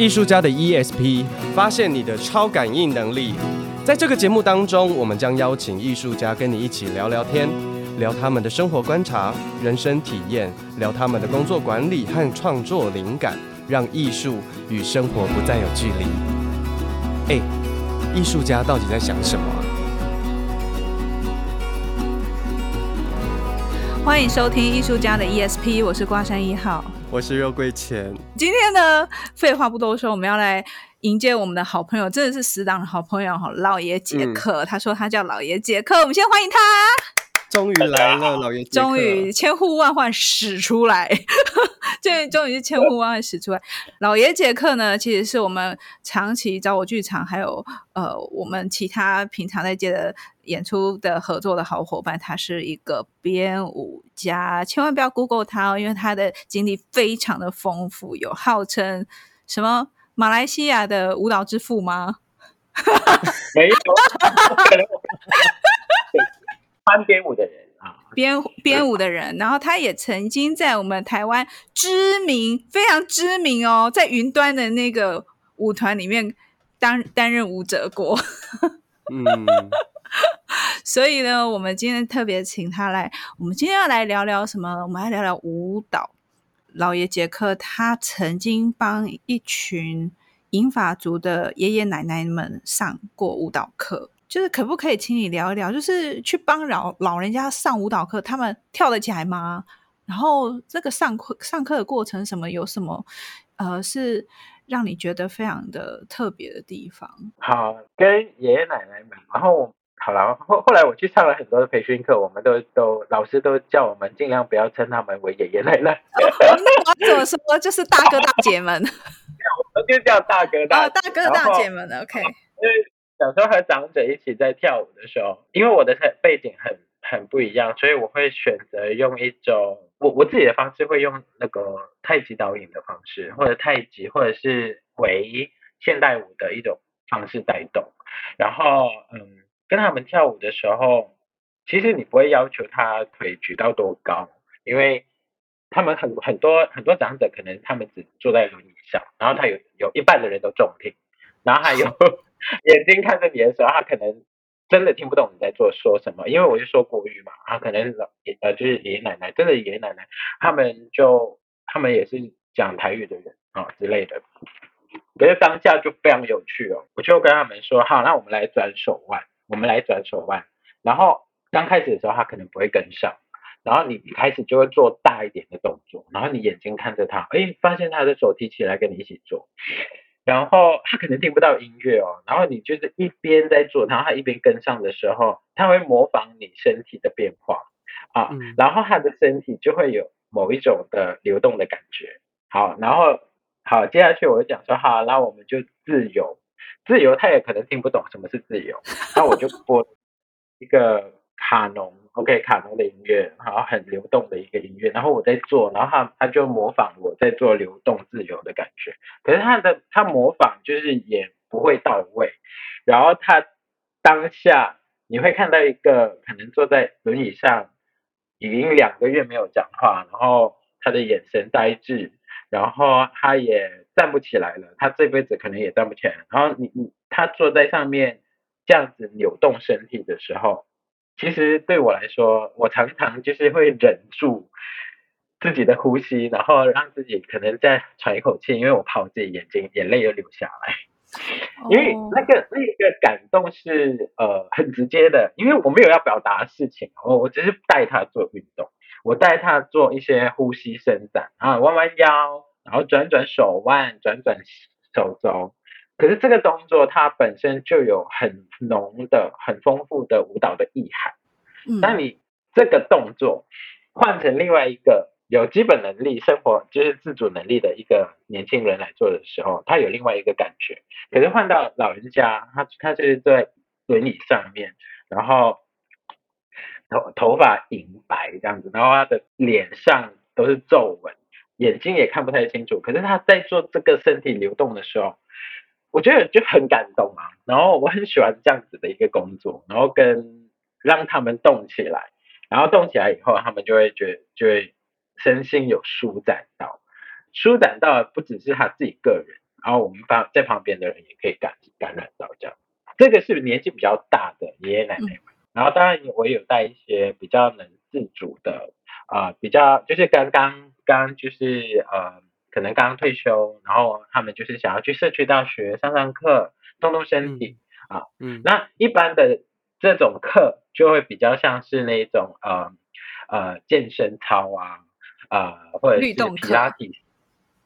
艺术家的 ESP，发现你的超感应能力。在这个节目当中，我们将邀请艺术家跟你一起聊聊天，聊他们的生活观察、人生体验，聊他们的工作管理和创作灵感，让艺术与生活不再有距离。哎，艺术家到底在想什么？欢迎收听艺术家的 ESP，我是挂山一号。我是肉桂钱。今天呢，废话不多说，我们要来迎接我们的好朋友，真的是死党的好朋友哈，老爷杰克。嗯、他说他叫老爷杰克，我们先欢迎他。终于来了，老爷杰克。终于千呼万唤始出来，终终于是千呼万唤始出来。老爷杰克呢，其实是我们长期找我剧场，还有呃，我们其他平常在接的演出的合作的好伙伴。他是一个编舞家，千万不要 Google 他哦，因为他的经历非常的丰富，有号称什么马来西亚的舞蹈之父吗？没有。班编舞的人，编编舞的人，然后他也曾经在我们台湾知名、非常知名哦，在云端的那个舞团里面担担任舞者过。嗯，所以呢，我们今天特别请他来。我们今天要来聊聊什么？我们来聊聊舞蹈。老爷杰克他曾经帮一群银发族的爷爷奶奶们上过舞蹈课。就是可不可以请你聊一聊，就是去帮老老人家上舞蹈课，他们跳得起来吗？然后这个上课上课的过程什么有什么呃是让你觉得非常的特别的地方？好，跟爷爷奶奶们，然后好了，后后来我去上了很多的培训课，我们都都老师都叫我们尽量不要称他们为爷爷奶奶。那我怎么说？就是大哥大姐们，我们就叫大哥大大哥大姐们，OK。小时候和长者一起在跳舞的时候，因为我的背景很很不一样，所以我会选择用一种我我自己的方式，会用那个太极导引的方式，或者太极，或者是为现代舞的一种方式带动。然后，嗯，跟他们跳舞的时候，其实你不会要求他腿举到多高，因为他们很很多很多长者可能他们只坐在轮椅上，然后他有有一半的人都重听，然后还有。眼睛看着你的时候，他可能真的听不懂你在做说什么，因为我就说国语嘛，他可能老呃就是爷爷奶奶，真的爷爷奶奶，他们就他们也是讲台语的人啊、哦、之类的，可是当下就非常有趣哦，我就跟他们说，好，那我们来转手腕，我们来转手腕，然后刚开始的时候他可能不会跟上，然后你一开始就会做大一点的动作，然后你眼睛看着他，哎，发现他的手提起来跟你一起做。然后他可能听不到音乐哦，然后你就是一边在做，然后他一边跟上的时候，他会模仿你身体的变化啊，嗯、然后他的身体就会有某一种的流动的感觉。好，然后好，接下去我就讲说，好，那我们就自由，自由，他也可能听不懂什么是自由，那我就播一个卡农。OK，卡农的音乐，然后很流动的一个音乐，然后我在做，然后他他就模仿我在做流动自由的感觉，可是他的他模仿就是也不会到位，然后他当下你会看到一个可能坐在轮椅上已经两个月没有讲话，然后他的眼神呆滞，然后他也站不起来了，他这辈子可能也站不起来，然后你你他坐在上面这样子扭动身体的时候。其实对我来说，我常常就是会忍住自己的呼吸，然后让自己可能再喘一口气，因为我怕我自己眼睛眼泪又流下来。因为那个那个感动是呃很直接的，因为我没有要表达的事情，我我只是带他做运动，我带他做一些呼吸伸展啊，弯弯腰，然后转转手腕，转转手肘。可是这个动作它本身就有很浓的、很丰富的舞蹈的意涵。嗯，当你这个动作换成另外一个有基本能力、生活就是自主能力的一个年轻人来做的时候，他有另外一个感觉。可是换到老人家，他他就是在轮椅上面，然后头头发银白这样子，然后他的脸上都是皱纹，眼睛也看不太清楚。可是他在做这个身体流动的时候。我觉得就很感动啊，然后我很喜欢这样子的一个工作，然后跟让他们动起来，然后动起来以后，他们就会觉得就会身心有舒展到，舒展到不只是他自己个人，然后我们旁在旁边的人也可以感感染到这样。这个是年纪比较大的爷爷奶奶们，嗯、然后当然我有带一些比较能自主的啊、呃，比较就是刚刚刚就是呃，可能刚刚退休，然后他们就是想要去社区大学上上课，动动身体、嗯、啊。嗯，那一般的这种课就会比较像是那种呃呃健身操啊啊、呃，或者是皮拉提。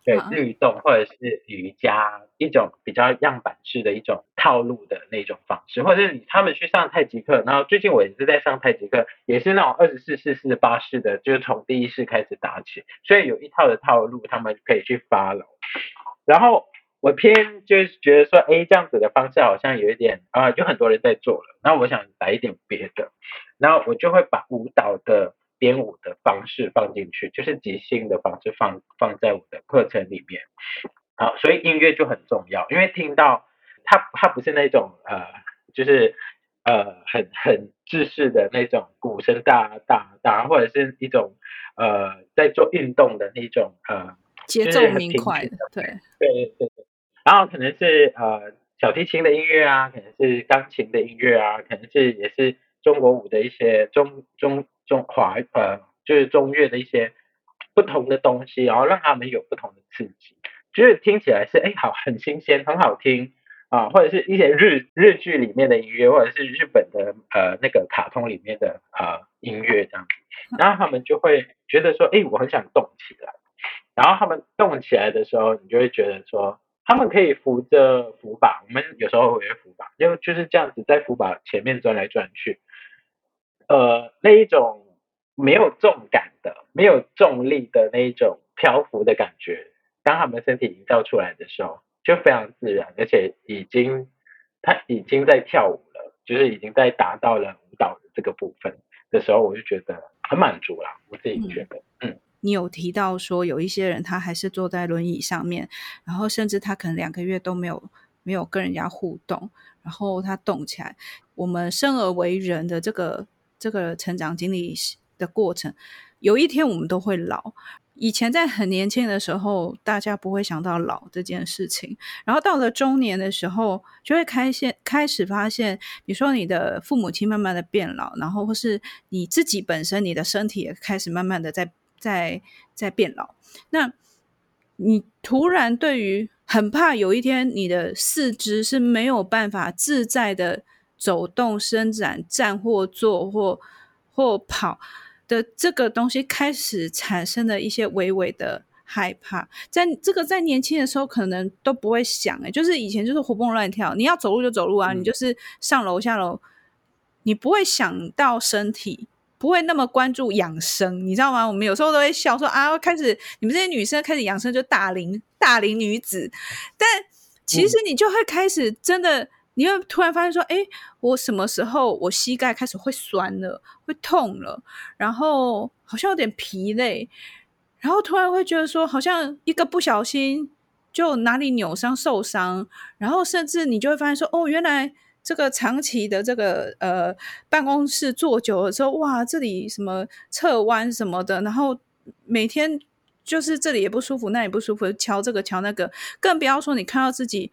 对，律动或者是瑜伽，一种比较样板式的一种套路的那种方式，或者是他们去上太极课，然后最近我也是在上太极课，也是那种二十四式、四十八式的，就是从第一式开始打起，所以有一套的套路，他们可以去 follow。然后我偏就是觉得说，哎，这样子的方式好像有一点啊，就很多人在做了，那我想来一点别的，然后我就会把舞蹈的。编舞的方式放进去，就是即兴的方式放放在我的课程里面。好，所以音乐就很重要，因为听到它它不是那种呃，就是呃很很制式的那种鼓声大大大，或者是一种呃在做运动的那种呃节奏明快的，对对对对。然后可能是呃小提琴的音乐啊，可能是钢琴的音乐啊，可能是也是中国舞的一些中中。中华呃，就是中乐的一些不同的东西，然后让他们有不同的刺激，就是听起来是哎好很新鲜，很好听啊，或者是一些日日剧里面的音乐，或者是日本的呃那个卡通里面的呃音乐这样子，然后他们就会觉得说，哎，我很想动起来，然后他们动起来的时候，你就会觉得说，他们可以扶着扶把，我们有时候会扶把，因为就是这样子在扶把前面转来转去。呃，那一种没有重感的、没有重力的那一种漂浮的感觉，当他们身体营造出来的时候，就非常自然，而且已经他已经在跳舞了，就是已经在达到了舞蹈的这个部分的时候，我就觉得很满足啦。我自己觉得，嗯，你有提到说有一些人他还是坐在轮椅上面，然后甚至他可能两个月都没有没有跟人家互动，然后他动起来。我们生而为人的这个。这个成长经历的过程，有一天我们都会老。以前在很年轻的时候，大家不会想到老这件事情。然后到了中年的时候，就会开现开始发现，比如说你的父母亲慢慢的变老，然后或是你自己本身，你的身体也开始慢慢的在在在变老。那你突然对于很怕有一天你的四肢是没有办法自在的。走动、伸展、站或坐或或跑的这个东西，开始产生了一些微微的害怕。在这个在年轻的时候，可能都不会想，诶，就是以前就是活蹦乱跳，你要走路就走路啊，嗯、你就是上楼下楼，你不会想到身体，不会那么关注养生，你知道吗？我们有时候都会笑说啊，开始你们这些女生开始养生就大龄大龄女子，但其实你就会开始真的。你会突然发现说，哎，我什么时候我膝盖开始会酸了，会痛了，然后好像有点疲累，然后突然会觉得说，好像一个不小心就哪里扭伤受伤，然后甚至你就会发现说，哦，原来这个长期的这个呃办公室坐久了之后，哇，这里什么侧弯什么的，然后每天就是这里也不舒服，那也不舒服，瞧这个瞧那个，更不要说你看到自己。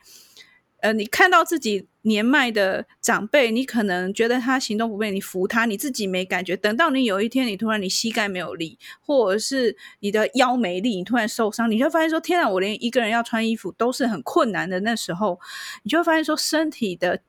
呃，你看到自己年迈的长辈，你可能觉得他行动不便，你扶他，你自己没感觉。等到你有一天，你突然你膝盖没有力，或者是你的腰没力，你突然受伤，你就发现说：天啊，我连一个人要穿衣服都是很困难的。那时候，你就会发现说，身体的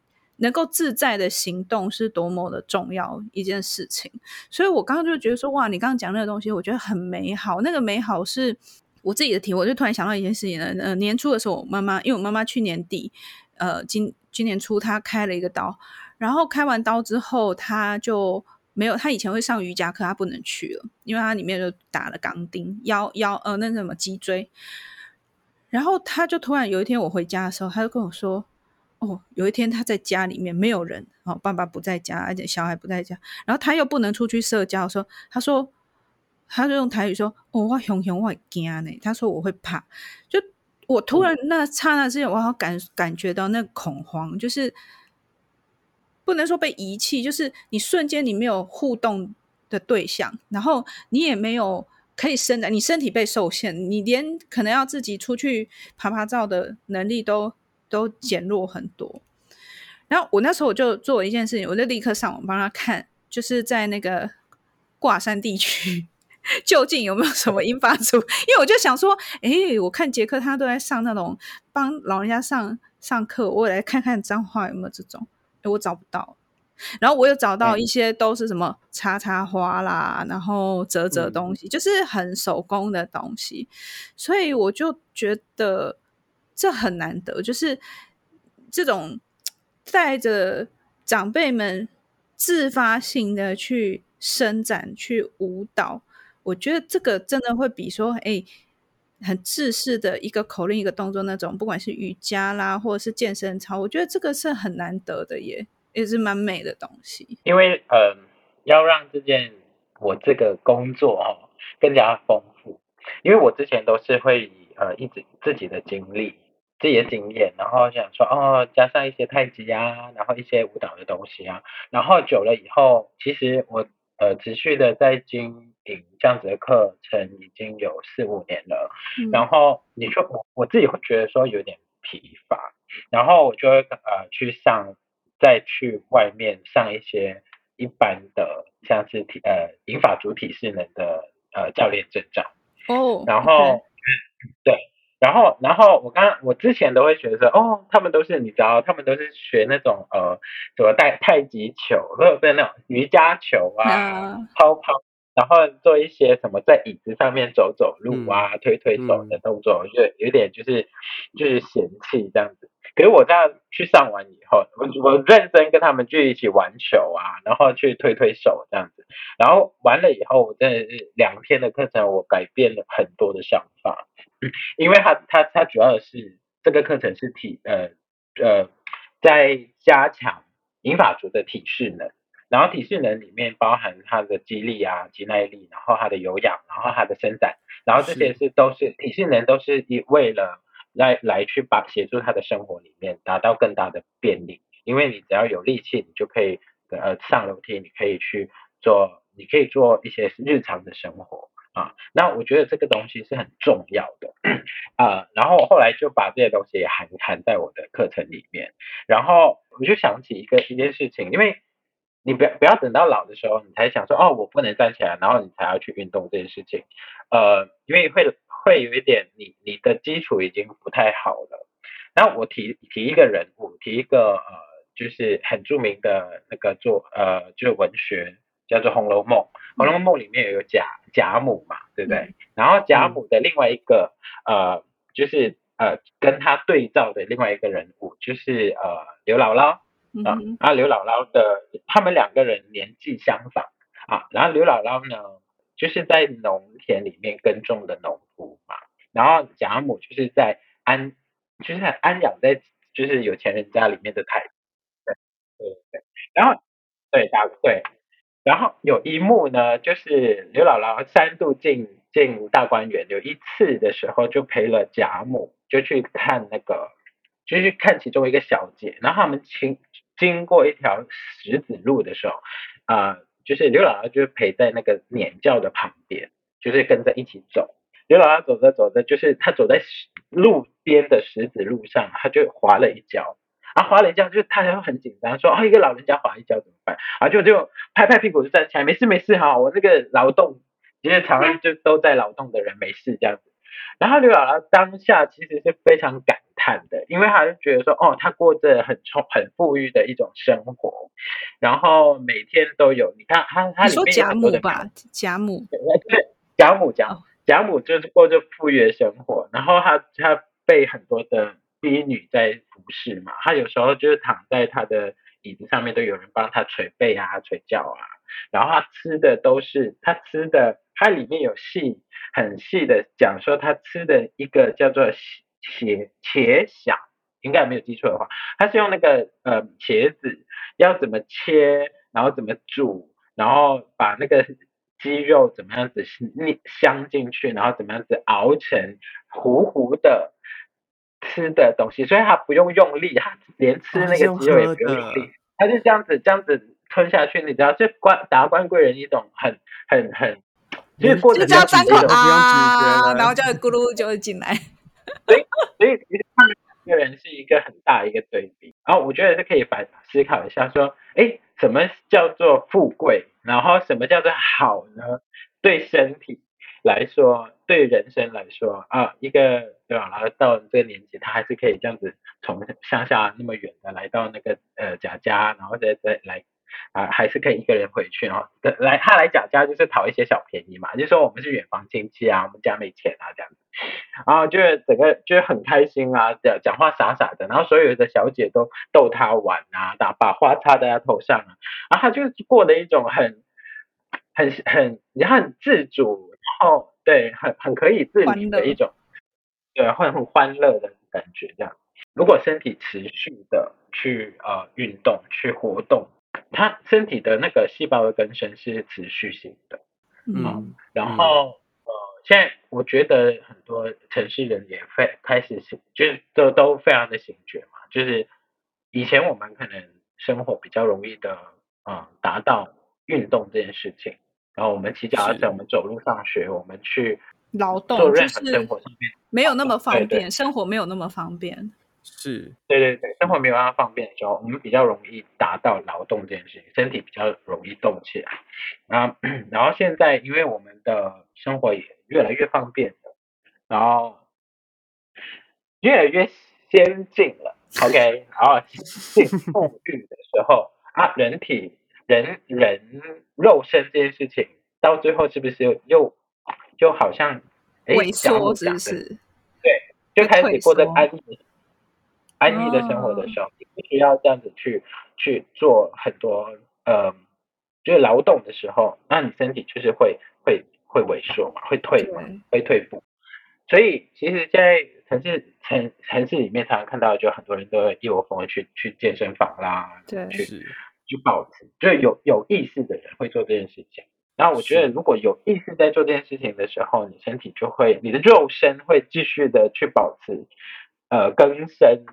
能够自在的行动是多么的重要一件事情。所以我刚刚就觉得说，哇，你刚刚讲那个东西，我觉得很美好。那个美好是我自己的体会，我就突然想到一件事情呢。呃，年初的时候，我妈妈，因为我妈妈去年底。呃，今今年初她开了一个刀，然后开完刀之后，她就没有，他以前会上瑜伽课，他不能去了，因为他里面就打了钢钉，腰腰呃那什么脊椎，然后他就突然有一天我回家的时候，他就跟我说，哦，有一天他在家里面没有人，哦，爸爸不在家，而且小孩不在家，然后他又不能出去社交，说，他说，他就用台语说，哦，我熊熊我惊呢，他说我会怕，就。我突然那刹那之间，我好感感觉到那恐慌，就是不能说被遗弃，就是你瞬间你没有互动的对象，然后你也没有可以伸展，你身体被受限，你连可能要自己出去爬爬照的能力都都减弱很多。然后我那时候我就做了一件事情，我就立刻上网帮他看，就是在那个挂山地区究竟有没有什么银发族，因为我就想说，哎，我看杰克他都在上那种帮老人家上上课，我来看看彰化有没有这种，哎，我找不到。然后我又找到一些都是什么插插花啦，然后折折东西，就是很手工的东西，所以我就觉得这很难得，就是这种带着长辈们自发性的去伸展、去舞蹈，我觉得这个真的会比说，哎，很制式的一个口令、一个动作那种，不管是瑜伽啦，或者是健身操，我觉得这个是很难得的耶。也是蛮美的东西，因为呃，要让这件我这个工作哦更加丰富，因为我之前都是会以呃一直自己的经历、自己的经验，然后想说哦，加上一些太极啊，然后一些舞蹈的东西啊，然后久了以后，其实我呃持续的在经营这样子的课程已经有四五年了，嗯、然后你说我我自己会觉得说有点疲乏，然后我就会呃去上。再去外面上一些一般的，像是体呃引法主体适能的呃教练证照哦，oh, 然后、okay. 对，然后然后我刚刚我之前都会觉得说哦，他们都是你知道，他们都是学那种呃什么带太极球或者是那种瑜伽球啊，抛、uh. 抛，然后做一些什么在椅子上面走走路啊，嗯、推推手的动作，就有点就是就是嫌弃这样子。可是我这样去上完以后，我我认真跟他们去一起玩球啊，然后去推推手这样子，然后完了以后，我真的是两天的课程，我改变了很多的想法，因为他他他主要的是这个课程是体呃呃在加强银发族的体适能，然后体适能里面包含他的肌力啊、肌耐力，然后他的有氧，然后他的伸展，然后这些是。都是体适能，都是以为了。来来去把协助他的生活里面达到更大的便利，因为你只要有力气，你就可以呃上楼梯，你可以去做，你可以做一些日常的生活啊。那我觉得这个东西是很重要的啊。然后我后来就把这些东西也含含在我的课程里面，然后我就想起一个一件事情，因为你不要不要等到老的时候，你才想说哦，我不能站起来，然后你才要去运动这件事情，呃，因为会。会有一点你，你你的基础已经不太好了。那我提提一个人物，提一个呃，就是很著名的那个作呃，就是文学叫做《红楼梦》。《红楼梦》里面有贾贾母嘛，对不对？嗯、然后贾母的另外一个呃，就是呃，跟他对照的另外一个人物，就是呃刘姥姥啊。刘姥姥的他们两个人年纪相仿啊。然后刘姥姥呢，就是在农田里面耕种的农夫嘛，然后贾母就是在安，就是在安养在就是有钱人家里面的太太，对对对，然后对大对，然后有一幕呢，就是刘姥姥三度进进大观园，有一次的时候就陪了贾母，就去看那个，就去看其中一个小姐，然后他们经经过一条石子路的时候，啊、就是刘姥姥就陪在那个撵轿的旁边，就是跟着一起走。刘姥姥走着走着，就是她走在路边的石子路上，她就滑了一跤。啊，滑了一跤，就是她就很紧张，说：“哦，一个老人家滑一跤怎么办？”啊，就就拍拍屁股就站起来，没事没事哈，我这个劳动，其实常常就都在劳动的人没事这样子。然后刘姥姥当下其实是非常感叹的，因为他就觉得说，哦，他过着很充很富裕的一种生活，然后每天都有，你看他他里面有很多的吧，贾母，对贾母贾贾母就是过着富裕的生活，然后他他被很多的婢女在服侍嘛，他有时候就是躺在他的椅子上面都有人帮他捶背啊捶脚啊，然后他吃的都是他吃的。他里面有细很细的讲说，他吃的一个叫做茄茄小，应该没有记错的话，它是用那个呃茄子要怎么切，然后怎么煮，然后把那个鸡肉怎么样子沥香进去，然后怎么样子熬成糊糊的吃的东西，所以它不用用力，它连吃那个鸡肉也不用用力，它就这样子这样子吞下去，你知道，就官达官贵人一种很很很。其实过程就叫张口啊，了然后就咕噜就会进来。所以，所以其实他们两个人是一个很大的一个对比。然后我觉得是可以反思考一下，说，哎，什么叫做富贵？然后什么叫做好呢？对身体来说，对人生来说啊，一个对吧？然后到这个年纪，他还是可以这样子从乡下那么远的来到那个呃贾家，然后再再来。啊，还是可以一个人回去哦。来，他来贾家就是讨一些小便宜嘛，就是说我们是远房亲戚啊，我们家没钱啊这样子。然后就是整个就是很开心啊，讲讲话傻傻的，然后所有的小姐都逗他玩啊，打把花插在他头上啊，然后他就过了一种很很很也很自主，然后对，很很可以自理的一种，对，会很欢乐的感觉这样。如果身体持续的去呃运动去活动。他身体的那个细胞的更新是持续性的，嗯，然后呃，现在我觉得很多城市人也非开始醒，就是都都非常的醒觉嘛，就是以前我们可能生活比较容易的，嗯，达到运动这件事情，然后我们骑脚踏车，我们走路上学，我们去劳动，做任何生活上面没有那么方便，对对。生活没有那么方便。是对对对，生活没有办法方便的时候，我们比较容易达到劳动这件事情，身体比较容易动起来。啊，然后现在因为我们的生活也越来越方便了，然后越来越先进了。OK，然后性富裕的时候啊，人体人人肉身这件事情，到最后是不是又就好像哎，萎缩是？对，就开始过着安逸。安逸的生活的时候，你不需要这样子去去做很多呃，就是劳动的时候，那你身体就是会会会萎缩嘛，会退嘛，会退步。所以其实，在城市城城市里面，常常看到就很多人都会一窝蜂的去去健身房啦，对，去去保持，就是有有意识的人会做这件事情。然后我觉得，如果有意识在做这件事情的时候，你身体就会，你的肉身会继续的去保持呃更生。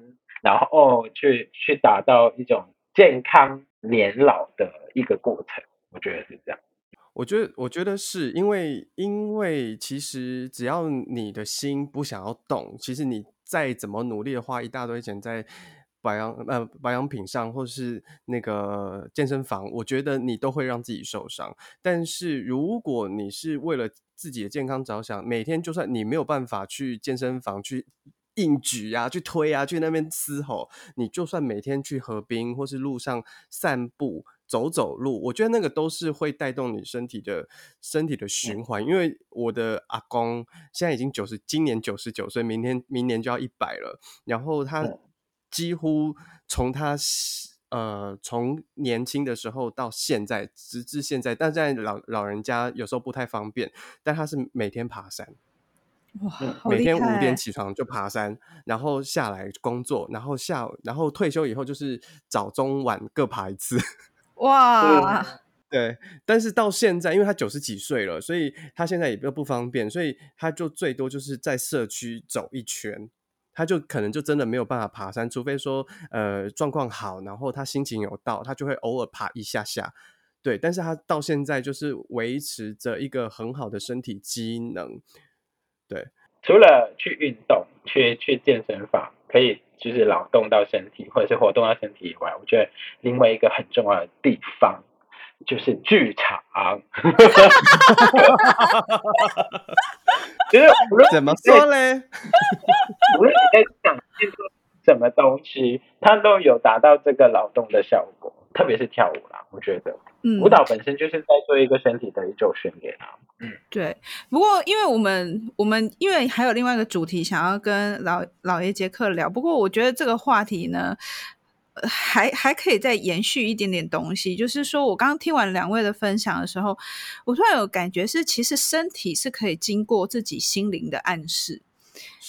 然后去去达到一种健康年老的一个过程，我觉得是这样。我觉得，我觉得是因为，因为其实只要你的心不想要动，其实你再怎么努力的花一大堆钱在保养呃保养品上，或是那个健身房，我觉得你都会让自己受伤。但是如果你是为了自己的健康着想，每天就算你没有办法去健身房去。硬举啊，去推啊，去那边嘶吼。你就算每天去河边或是路上散步、走走路，我觉得那个都是会带动你身体的身体的循环。因为我的阿公现在已经九十，今年九十九岁，明天明年就要一百了。然后他几乎从他呃从年轻的时候到现在，直至现在，但在老老人家有时候不太方便，但他是每天爬山。哇，每天五点起床就爬山，然后下来工作，然后下午，然后退休以后就是早中晚各爬一次。哇，对，但是到现在，因为他九十几岁了，所以他现在也比较不方便，所以他就最多就是在社区走一圈，他就可能就真的没有办法爬山，除非说呃状况好，然后他心情有到，他就会偶尔爬一下下。对，但是他到现在就是维持着一个很好的身体机能。对，除了去运动、去去健身房，可以就是劳动到身体或者是活动到身体以外，我觉得另外一个很重要的地方就是剧场。就是无论怎么说嘞，无论你在想什么东西，它都有达到这个劳动的效果，特别是跳舞啦，我觉得。嗯，舞蹈本身就是在做一个身体的一种训练啊。嗯，对。不过，因为我们我们因为还有另外一个主题想要跟老老爷杰克聊，不过我觉得这个话题呢，还还可以再延续一点点东西。就是说我刚刚听完两位的分享的时候，我突然有感觉是，其实身体是可以经过自己心灵的暗示。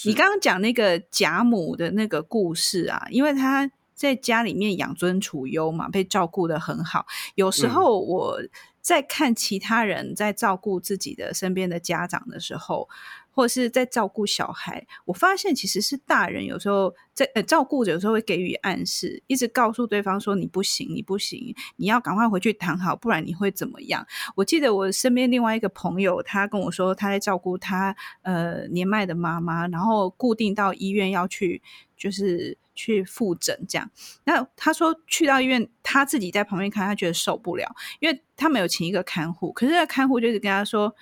你刚刚讲那个贾母的那个故事啊，因为他。在家里面养尊处优嘛，被照顾的很好。有时候我在看其他人在照顾自己的身边的家长的时候，或者是在照顾小孩，我发现其实是大人有时候在呃照顾者有时候会给予暗示，一直告诉对方说你不行，你不行，你要赶快回去躺好，不然你会怎么样？我记得我身边另外一个朋友，他跟我说他在照顾他呃年迈的妈妈，然后固定到医院要去就是去复诊这样。那他说去到医院，他自己在旁边看，他觉得受不了，因为他没有请一个看护，可是那看护就是跟他说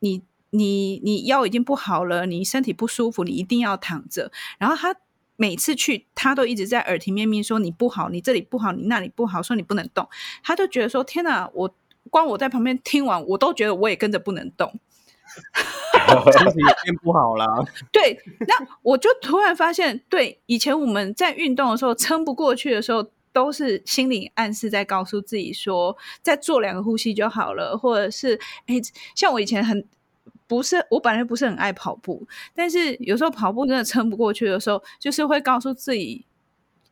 你。你你腰已经不好了，你身体不舒服，你一定要躺着。然后他每次去，他都一直在耳提面命说你不好，你这里不好，你那里不好，说你不能动。他就觉得说天哪，我光我在旁边听完，我都觉得我也跟着不能动，身体也变不好了。对，那我就突然发现，对，以前我们在运动的时候撑不过去的时候，都是心理暗示在告诉自己说，再做两个呼吸就好了，或者是哎，像我以前很。不是，我本来不是很爱跑步，但是有时候跑步真的撑不过去的时候，就是会告诉自己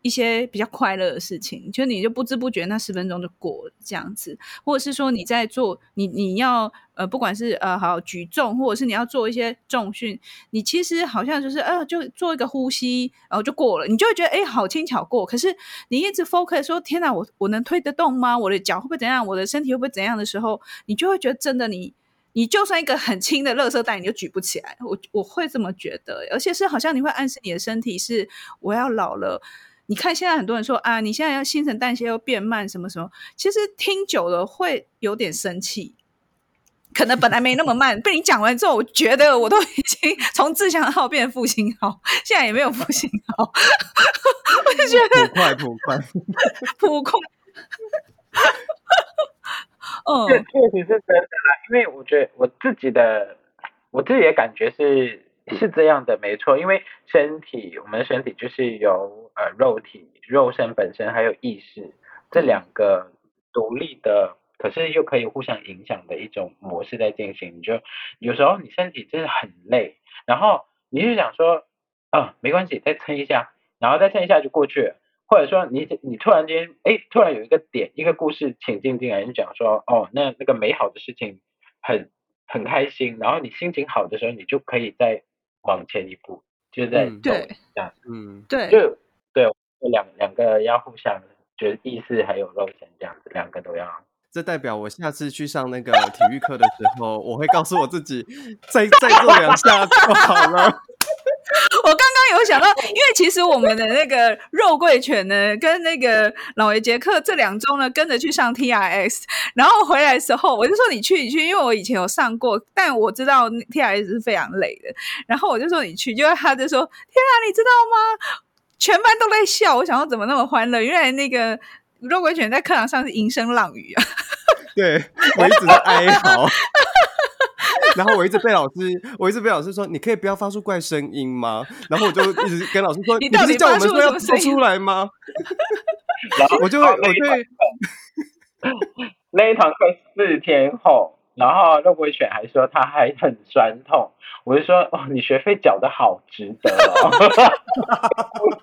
一些比较快乐的事情，就你就不知不觉那十分钟就过了这样子，或者是说你在做你你要呃不管是呃好举重，或者是你要做一些重训，你其实好像就是呃就做一个呼吸，然后就过了，你就会觉得哎好轻巧过。可是你一直 focus 说天哪，我我能推得动吗？我的脚会不会怎样？我的身体会不会怎样的时候，你就会觉得真的你。你就算一个很轻的垃圾袋，你就举不起来。我我会这么觉得，而且是好像你会暗示你的身体是我要老了。你看现在很多人说啊，你现在要新陈代谢又变慢，什么什么，其实听久了会有点生气。可能本来没那么慢，被你讲完之后，我觉得我都已经 从自强号变成复兴号，现在也没有复兴号。我就觉得普快普快普快。嗯，这确实是真的啦，因为我觉得我自己的我自己的感觉是是这样的，没错。因为身体，我们的身体就是由呃肉体、肉身本身还有意识这两个独立的，可是又可以互相影响的一种模式在进行。你就有时候你身体真的很累，然后你就想说，啊，没关系，再撑一下，然后再撑一下就过去了。或者说你你突然间哎，突然有一个点一个故事请进进来，你讲说哦，那那个美好的事情很很开心，然后你心情好的时候，你就可以再往前一步，就在走这样，嗯，对，就对，两两个要互相，就是意识还有肉身这样子，两个都要。这代表我下次去上那个体育课的时候，我会告诉我自己，再再做两下就好了。我刚刚有想到，因为其实我们的那个肉桂犬呢，跟那个老爷杰克这两周呢，跟着去上 TRX，然后回来的时候，我就说你去你去，因为我以前有上过，但我知道 TRX 是非常累的，然后我就说你去，就他就说天啊，你知道吗？全班都在笑，我想说怎么那么欢乐？原来那个肉桂犬在课堂上是吟声浪语啊，对，我一直在哀嚎。然后我一直被老师，我一直被老师说，你可以不要发出怪声音吗？然后我就一直跟老师说，你不是叫我们说要说出来吗？然后我就会，我就会 那一堂课四天后，然后肉桂犬还说他还很酸痛，我就说哦，你学费缴的好值得哦，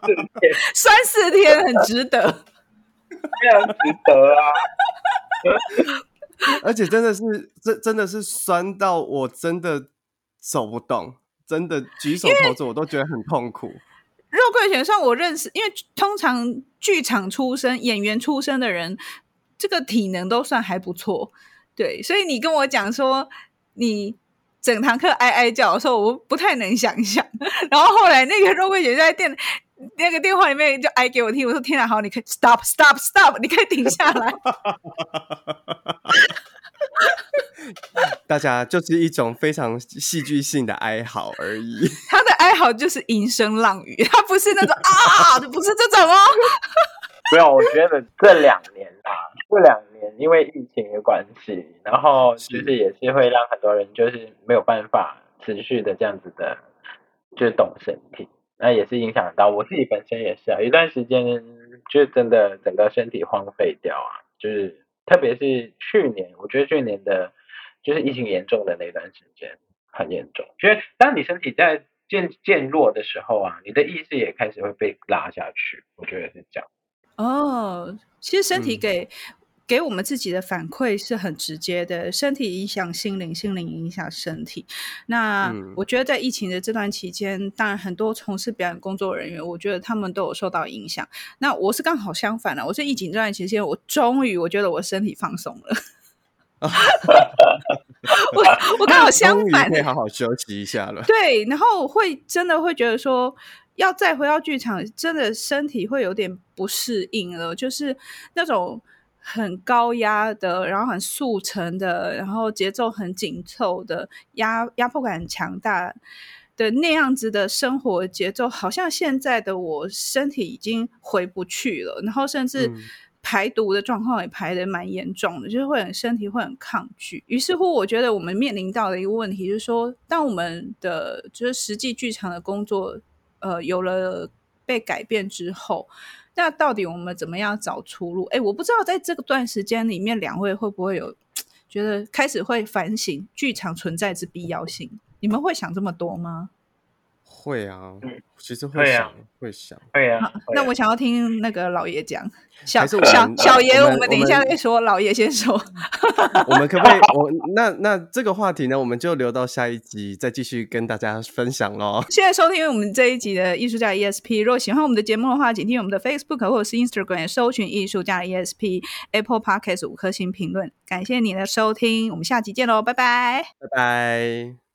四天酸四天很值得，非常值得啊。而且真的是，真真的是酸到我真的走不动，真的举手投足我都觉得很痛苦。肉桂犬算我认识，因为通常剧场出身、演员出身的人，这个体能都算还不错。对，所以你跟我讲说你整堂课哀哀叫的时候，我不太能想象。然后后来那个肉桂犬在电那个电话里面就哀给我听，我说：“天哪，好，你可以 stop stop stop，你可以停下来。”大家就是一种非常戏剧性的哀嚎而已。他的哀嚎就是淫声浪语，他不是那种啊，不是这种哦。没有，我觉得这两年啊，这两年因为疫情的关系，然后其实也是会让很多人就是没有办法持续的这样子的，就是动身体，那也是影响到我自己本身也是啊，一段时间就真的整个身体荒废掉啊，就是。特别是去年，我觉得去年的，就是疫情严重的那段时间很严重。因为当你身体在渐渐弱的时候啊，你的意识也开始会被拉下去。我觉得是这样。哦，其实身体给给我们自己的反馈是很直接的，身体影响心灵，心灵影响身体。那我觉得在疫情的这段期间，当然很多从事表演工作人员，我觉得他们都有受到影响。那我是刚好相反的，我是疫情这段期间，我终于我觉得我身体放松了。我 我刚好相反，可以好好休息一下了。对，然后会真的会觉得说，要再回到剧场，真的身体会有点不适应了，就是那种。很高压的，然后很速成的，然后节奏很紧凑的，压压迫感很强大的那样子的生活节奏，好像现在的我身体已经回不去了，然后甚至排毒的状况也排得蛮严重的，嗯、就是会很身体会很抗拒。于是乎，我觉得我们面临到的一个问题就是说，当我们的就是实际剧场的工作，呃，有了被改变之后。那到底我们怎么样找出路？哎，我不知道在这个段时间里面，两位会不会有觉得开始会反省剧场存在之必要性？你们会想这么多吗？会啊，其实会想，会想，会啊。那我想要听那个老爷讲，小小小爷，我们等一下再说，老爷先说。我们可不可以？我那那这个话题呢，我们就留到下一集再继续跟大家分享喽。现在收听我们这一集的艺术家 ESP，如果喜欢我们的节目的话，请听我们的 Facebook 或者是 Instagram，搜寻艺术家 ESP，Apple Podcast 五颗星评论。感谢你的收听，我们下集见喽，拜拜，拜拜。